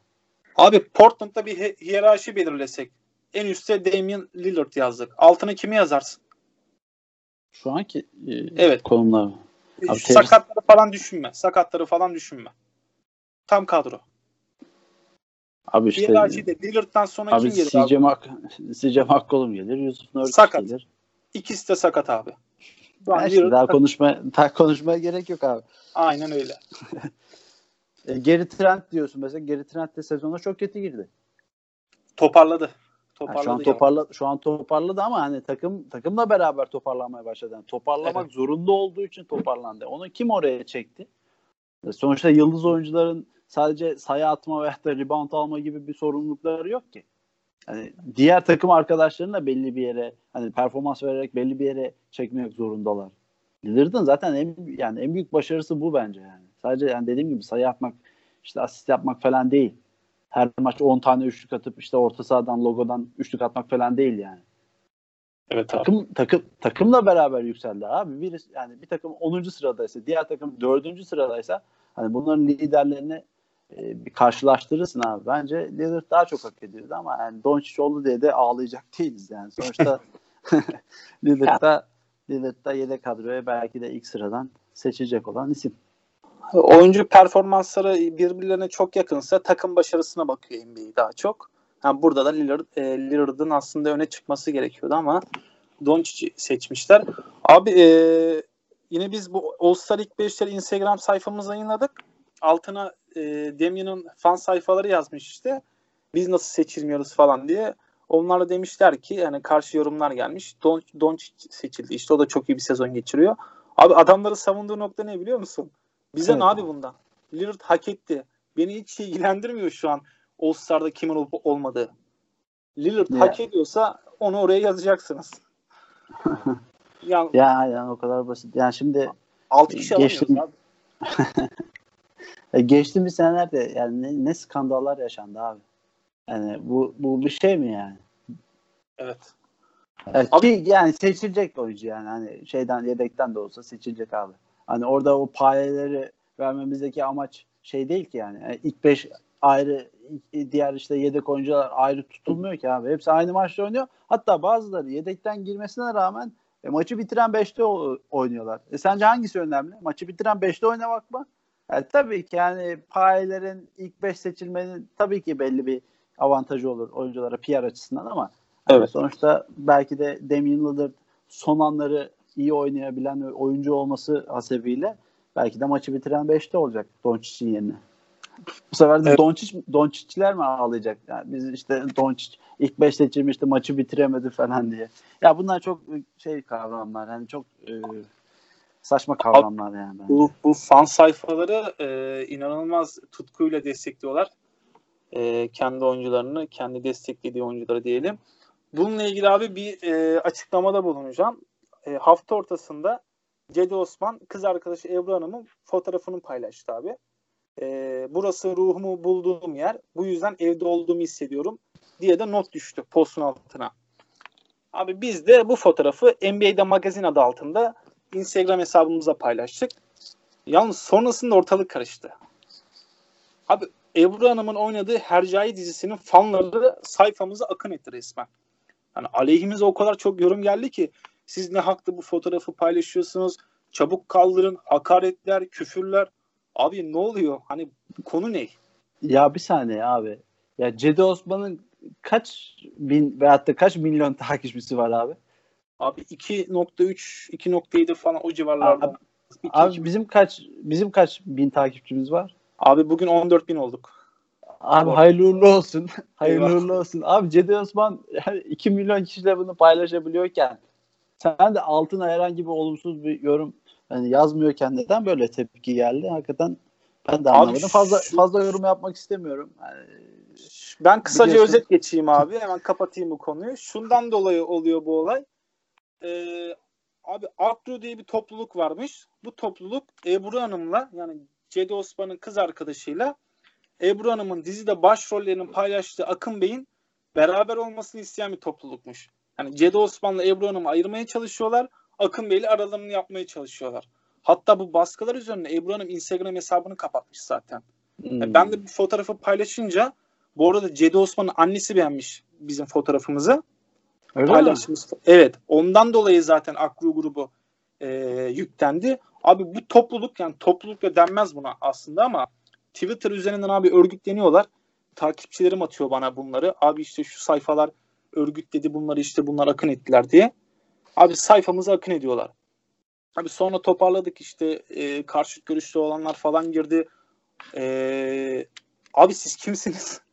Abi Portland'da bir hi- hiyerarşi belirlesek. En üstte Damian Lillard yazdık. Altına kimi yazarsın? Şu anki e, Evet. konumlar. Abi Sakatları falan düşünme. Sakatları falan düşünme. Tam kadro. Abi işte Diğer Lillard'dan sonra abi kim gelir abi? CJ Mak CJ McCollum gelir, Yusuf Nurkic Sakat. gelir. İkisi de sakat abi. Şu an Ya işte daha konuşma daha konuşmaya gerek yok abi. Aynen öyle. (laughs) E, Geri Trent diyorsun mesela. Geri Trent de sezona çok kötü girdi. Toparladı. Toparladı. şu an toparla şu an toparladı ama hani takım takımla beraber toparlanmaya başladı. Yani toparlamak Evet. zorunda olduğu için toparlandı. Onu kim oraya çekti? E, Sonuçta yıldız oyuncuların sadece sayı atma veya da rebound alma gibi bir sorumlulukları yok ki. Yani diğer takım arkadaşlarını da belli bir yere hani performans vererek belli bir yere çekmek zorundalar. Lillard'ın zaten en yani en büyük başarısı bu bence yani. Sadece yani dediğim gibi sayı atmak, işte asist yapmak falan değil. Her maç 10 tane üçlük atıp işte orta sahadan logodan üçlük atmak falan değil yani. Evet abi. Takım takım takımla beraber yükseldi abi. Bir yani bir takım 10. sıradaysa, diğer takım 4. sıradaysa hani bunların liderlerini e, bir karşılaştırırsın abi. Bence Lillard daha çok hak ediyordu ama yani Doncic oldu diye de ağlayacak değiliz yani. Sonuçta (laughs) (laughs) Lillard da Lillard da yedek kadroya belki de ilk sıradan seçecek olan isim. Oyuncu performansları birbirlerine çok yakınsa takım başarısına bakıyor NBA daha çok. Ha, burada da Lillard, e, Lillard'ın aslında öne çıkması gerekiyordu ama Doncic'i seçmişler. Abi e, yine biz bu All-Star ilk beşleri Instagram sayfamıza yayınladık. Altına e, Damian'ın fan sayfaları yazmış işte. Biz nasıl seçilmiyoruz falan diye. Onlar da demişler ki yani karşı yorumlar gelmiş. Don, Doncic seçildi. İşte o da çok iyi bir sezon geçiriyor. Abi adamları savunduğu nokta ne biliyor musun? Bize Evet. ne abi bundan? Lillard hak etti. Beni hiç ilgilendirmiyor şu an All-Star'da kimin olup olmadığı. Lillard Ya. hak ediyorsa onu oraya yazacaksınız. yani (laughs) Ya yani o kadar basit. Yani şimdi 6 kişi Geçtim. abi. (laughs) Geçtiğimiz senelerde yani ne, ne skandallar yaşandı abi. Yani bu bu bir şey mi yani? Evet. Yani Abi- ki yani seçilecek oyuncu yani hani şeyden yedekten de olsa seçilecek abi. Hani orada o payeleri vermemizdeki amaç şey değil ki yani. Yani ilk 5 ayrı diğer işte yedek oyuncular ayrı tutulmuyor ki abi. Hepsi aynı maçta oynuyor. Hatta bazıları yedekten girmesine rağmen e, maçı bitiren 5'te oynuyorlar. E, sence hangisi önemli? Maçı bitiren 5'te oynamak mı? E, tabii ki yani payelerin ilk 5 seçilmenin tabii ki belli bir avantajı olur oyunculara PR açısından ama hani Evet. sonuçta belki de Damian Lillard son anları iyi oynayabilen oyuncu olması hasebiyle belki de maçı bitiren 5'te olacak Doncic'in yerine. Bu sefer de Evet. Doncic, Doncic'ler mi ağlayacak? Yani biz işte Doncic ilk 5 seçilmişti maçı bitiremedi falan diye. Ya bunlar çok şey kavramlar. Yani çok e, saçma kavramlar yani. bence. Bu, bu fan sayfaları e, inanılmaz tutkuyla destekliyorlar. E, kendi oyuncularını, kendi desteklediği oyuncuları diyelim. Bununla ilgili abi bir e, açıklamada bulunacağım. E, hafta ortasında Cedi Osman kız arkadaşı Ebru Hanım'ın fotoğrafını paylaştı abi. E, burası ruhumu bulduğum yer. Bu yüzden evde olduğumu hissediyorum diye de not düştü postun altına. Abi biz de bu fotoğrafı NBA'de magazin adı altında Instagram hesabımıza paylaştık. Yalnız sonrasında ortalık karıştı. Abi Ebru Hanım'ın oynadığı Hercai dizisinin fanları sayfamıza akın etti resmen. Yani aleyhimize o kadar çok yorum geldi ki siz ne haklı bu fotoğrafı paylaşıyorsunuz? Çabuk kaldırın, hakaretler, küfürler. Abi ne oluyor? Hani konu ne? Ya bir saniye abi. Ya Cedi Osman'ın kaç bin veyahut da kaç milyon takipçisi var abi? Abi 2.3, 2.7 falan o civarlarda. Abi- Abi bizim kaç bizim kaç bin takipçimiz var? abi bugün 14 bin olduk. Abi hayırlı uğurlu olsun. (laughs) hayırlı uğurlu olsun. Abi Cedi Osman yani 2 milyon kişiyle bunu paylaşabiliyorken sen de altına herhangi bir olumsuz bir yorum yani yazmıyorken neden böyle tepki geldi? Hakikaten ben de Abi anlamadım. Fazla şu- fazla yorum yapmak istemiyorum. Yani, Ben kısaca Biliyorsun. özet geçeyim abi. Hemen kapatayım bu konuyu. Şundan dolayı oluyor bu olay. Ee, abi Akru diye bir topluluk varmış. Bu topluluk Ebru Hanım'la yani Cedi Osman'ın kız arkadaşıyla Ebru Hanım'ın dizide başrollerinin paylaştığı Akın Bey'in beraber olmasını isteyen bir toplulukmuş. Yani Cedi Osman'la Ebru Hanım'ı ayırmaya çalışıyorlar. Akın Bey'le aralarını yapmaya çalışıyorlar. Hatta bu baskılar üzerine Ebru Hanım Instagram hesabını kapatmış zaten. hmm. Ben de bir fotoğrafı paylaşınca bu arada Cedi Osman'ın annesi beğenmiş bizim fotoğrafımızı. Öyle mi? Paylaşmış. Evet. Ondan dolayı zaten Akru grubu e, yüklendi. Abi bu topluluk yani topluluk da denmez buna aslında ama Twitter üzerinden abi örgütleniyorlar. takipçilerim atıyor bana bunları. Abi işte şu sayfalar örgütledi bunları işte bunlar akın ettiler diye. Abi sayfamızı akın ediyorlar. Abi sonra toparladık işte e, karşıt görüşlü olanlar falan girdi. E, abi siz kimsiniz? (laughs)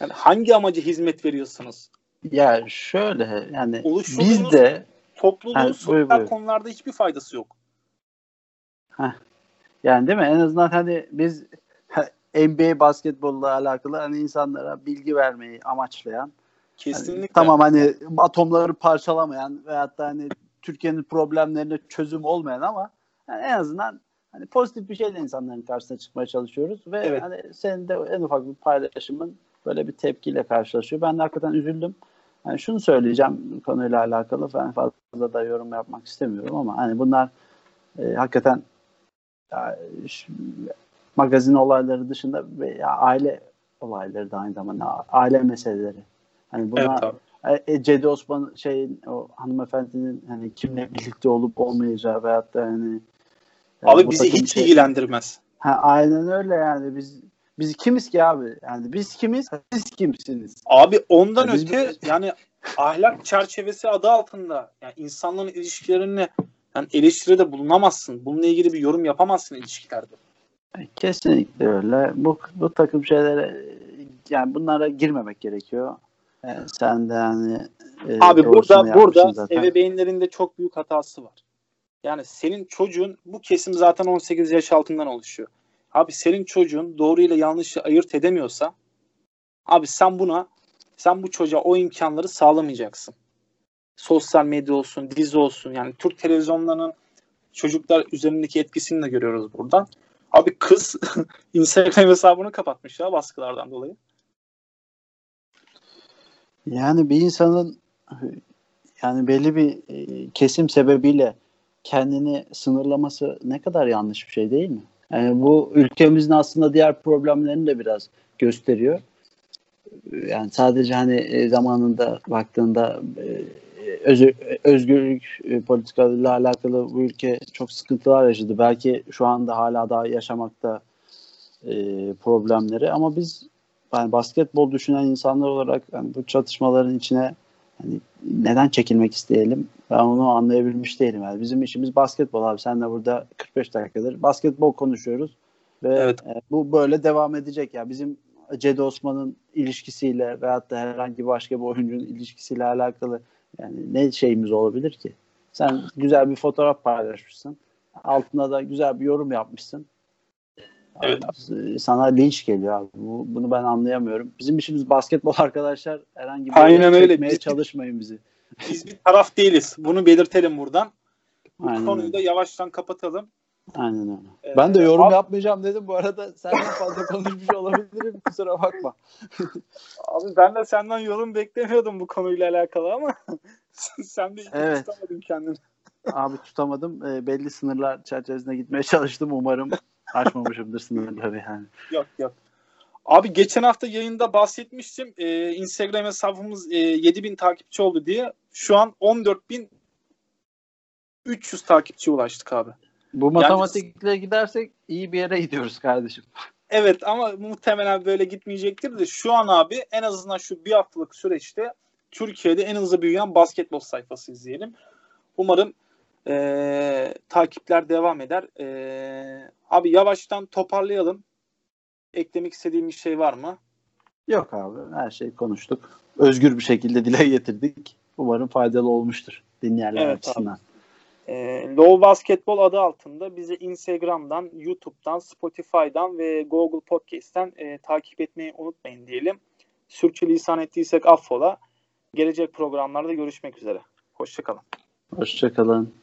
Yani hangi amaca hizmet veriyorsunuz? Ya şöyle yani biz de Topluluğun buyur, sosyal buyur. konularda hiçbir faydası yok. yani değil mi? En azından hani biz (laughs) NBA basketbolla alakalı hani insanlara bilgi vermeyi amaçlayan hani Kesinlikle. tamam hani atomları parçalamayan veyahut da hani Türkiye'nin problemlerine çözüm olmayan ama yani en azından hani pozitif bir şeyle insanların karşısına çıkmaya çalışıyoruz ve Evet. hani senin de en ufak bir paylaşımın böyle bir tepkiyle karşılaşıyor. Ben de hakikaten üzüldüm. Yani şunu söyleyeceğim konuyla alakalı ben fazla da yorum yapmak istemiyorum ama hani bunlar e, hakikaten ya, ş- magazin olayları dışında ya, aile olayları da aynı zamanda aile meseleleri. Hani bunlar Evet abi. e, Cedi Osman şeyin o hanımefendinin hani kimle birlikte olup olmayacağı veyahut da hani e, Abi bizi hiç şey- ilgilendirmez. Ha, aynen öyle yani biz biz kimiz ki abi? Yani biz kimiz? Siz kimsiniz? Abi ondan Ya biz öte yani ahlak çerçevesi adı altında yani insanların ilişkilerine yani eleştiride bulunamazsın. Bununla ilgili bir yorum yapamazsın ilişkilerde. Kesinlikle öyle. Bu bu takım şeylere yani bunlara girmemek gerekiyor. Yani sen de yani e, Abi burada burada zaten. ebeveynlerin de çok büyük hatası var. Yani senin çocuğun bu kesim zaten 18 yaş altından oluşuyor. Abi senin çocuğun doğru ile yanlışı ayırt edemiyorsa abi sen buna sen bu çocuğa o imkanları sağlamayacaksın. Sosyal medya olsun, dizi olsun yani Türk televizyonlarının çocuklar üzerindeki etkisini de görüyoruz buradan. Abi kız (laughs) Instagram hesabını kapatmış ya baskılardan dolayı. Yani bir insanın yani belli bir e, kesim sebebiyle kendini sınırlaması ne kadar yanlış bir şey değil mi? Yani bu ülkemizin aslında diğer problemlerini de biraz gösteriyor. Yani sadece hani e, zamanında baktığında e, öz- özgürlük politikalarıyla alakalı bu ülke çok sıkıntılar yaşadı. Belki şu anda hala daha yaşamakta problemleri ama biz yani basketbol düşünen insanlar olarak yani bu çatışmaların içine hani neden çekilmek isteyelim? Ben onu anlayabilmiş değilim. Yani bizim işimiz basketbol abi. Sen de burada 45 dakikadır basketbol konuşuyoruz ve Evet. e, bu böyle devam edecek. Ya bizim Cedi Osman'ın ilişkisiyle veyahut da herhangi başka bir oyuncunun ilişkisiyle alakalı yani ne şeyimiz olabilir ki? Sen güzel bir fotoğraf paylaşmışsın. Altına da güzel bir yorum yapmışsın. Evet. Abi, sana linç geliyor abi. Bu, bunu ben anlayamıyorum. Bizim işimiz basketbol (laughs) arkadaşlar. Herhangi bir Aynen öyle. çekmeye Biz- çalışmayın bizi. Biz bir taraf değiliz. Bunu belirtelim buradan. Bu Aynen konuyu öyle. da yavaştan kapatalım. Aynen öyle. Ee, ben de yorum abi- yapmayacağım dedim. Bu arada senden fazla konuşmuş olabilirim. Kusura bakma. (laughs) Abi ben de senden yorum beklemiyordum bu konuyla alakalı ama (laughs) sen de Evet. tutamadın kendini. Abi tutamadım. Ee, belli sınırlar çerçevesinde gitmeye çalıştım. Umarım aşmamışımdır sınırları yani. Yok yok. Abi geçen hafta yayında bahsetmiştim. Ee, Instagram hesabımız e, 7000 takipçi oldu diye. Şu an 14300 takipçiye ulaştık abi. Bu matematikle gidersek iyi bir yere gidiyoruz kardeşim. Evet ama muhtemelen böyle gitmeyecektir de şu an abi en azından şu bir haftalık süreçte Türkiye'de en hızlı büyüyen basketbol sayfası izleyelim. Umarım eee, takipler devam eder. Eee, abi yavaştan toparlayalım. Eklemek istediğim bir şey var mı? Yok abi her şeyi konuştuk. Özgür bir şekilde dile getirdik. Umarım faydalı olmuştur dinleyenler Evet açısından. Eee Low Basketbol adı altında bizi Instagram'dan, YouTube'dan, Spotify'dan ve Google Podcast'ten eee, takip etmeyi unutmayın diyelim. Sürçülisan ettiysek affola. Gelecek programlarda görüşmek üzere. Hoşçakalın. Hoşçakalın.